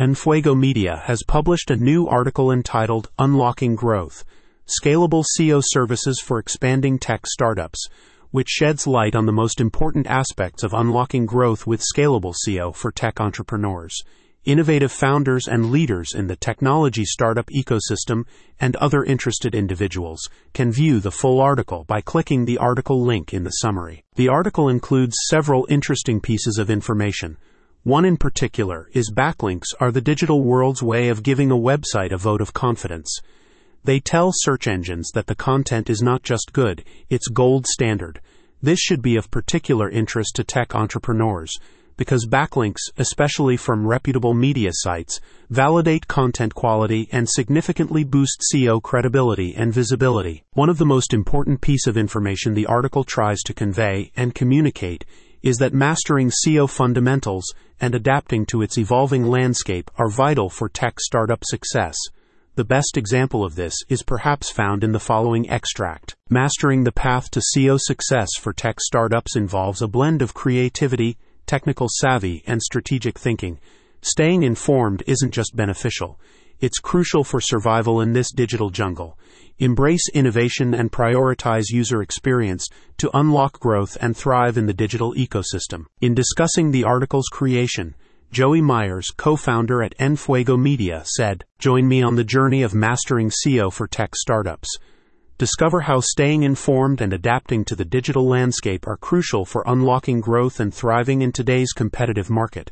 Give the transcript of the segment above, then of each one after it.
Enfuego Media has published a new article entitled Unlocking Growth Scalable SEO Services for Expanding Tech Startups, which sheds light on the most important aspects of unlocking growth with scalable SEO for tech entrepreneurs innovative founders and leaders in the technology startup ecosystem, and other interested individuals can view the full article by clicking the article link in the summary. The article includes several interesting pieces of information. One in particular is backlinks are the digital world's way of giving a website a vote of confidence. They tell search engines that the content is not just good, it's gold standard. This should be of particular interest to tech entrepreneurs because backlinks, especially from reputable media sites, validate content quality and significantly boost SEO credibility and visibility. One of the most important piece of information the article tries to convey and communicate is that mastering SEO fundamentals and adapting to its evolving landscape are vital for tech startup success. The best example of this is perhaps found in the following extract. Mastering the path to SEO success for tech startups involves a blend of creativity, technical savvy, and strategic thinking, staying informed isn't just beneficial, it's crucial for survival in this digital jungle. Embrace innovation and prioritize user experience to unlock growth and thrive in the digital ecosystem. In discussing the article's creation, Joey Myers, co founder at Enfuego Media, said, Join me on the journey of mastering SEO for tech startups. Discover how staying informed and adapting to the digital landscape are crucial for unlocking growth and thriving in today's competitive market.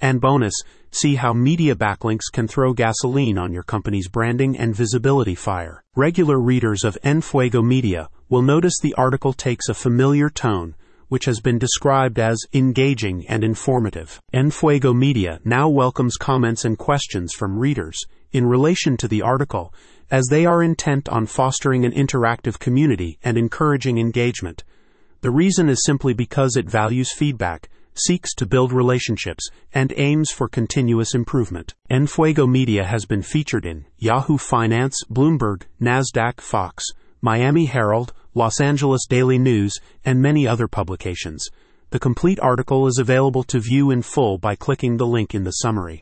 And bonus, see how media backlinks can throw gasoline on your company's branding and visibility fire. Regular readers of Enfuego Media will notice the article takes a familiar tone, which has been described as engaging and informative. Enfuego Media now welcomes comments and questions from readers in relation to the article as they are intent on fostering an interactive community and encouraging engagement. The reason is simply because it values feedback, seeks to build relationships, and aims for continuous improvement. Enfuego Media has been featured in Yahoo Finance, Bloomberg, NASDAQ, Fox, Miami Herald, Los Angeles Daily News, and many other publications. The complete article is available to view in full by clicking the link in the summary.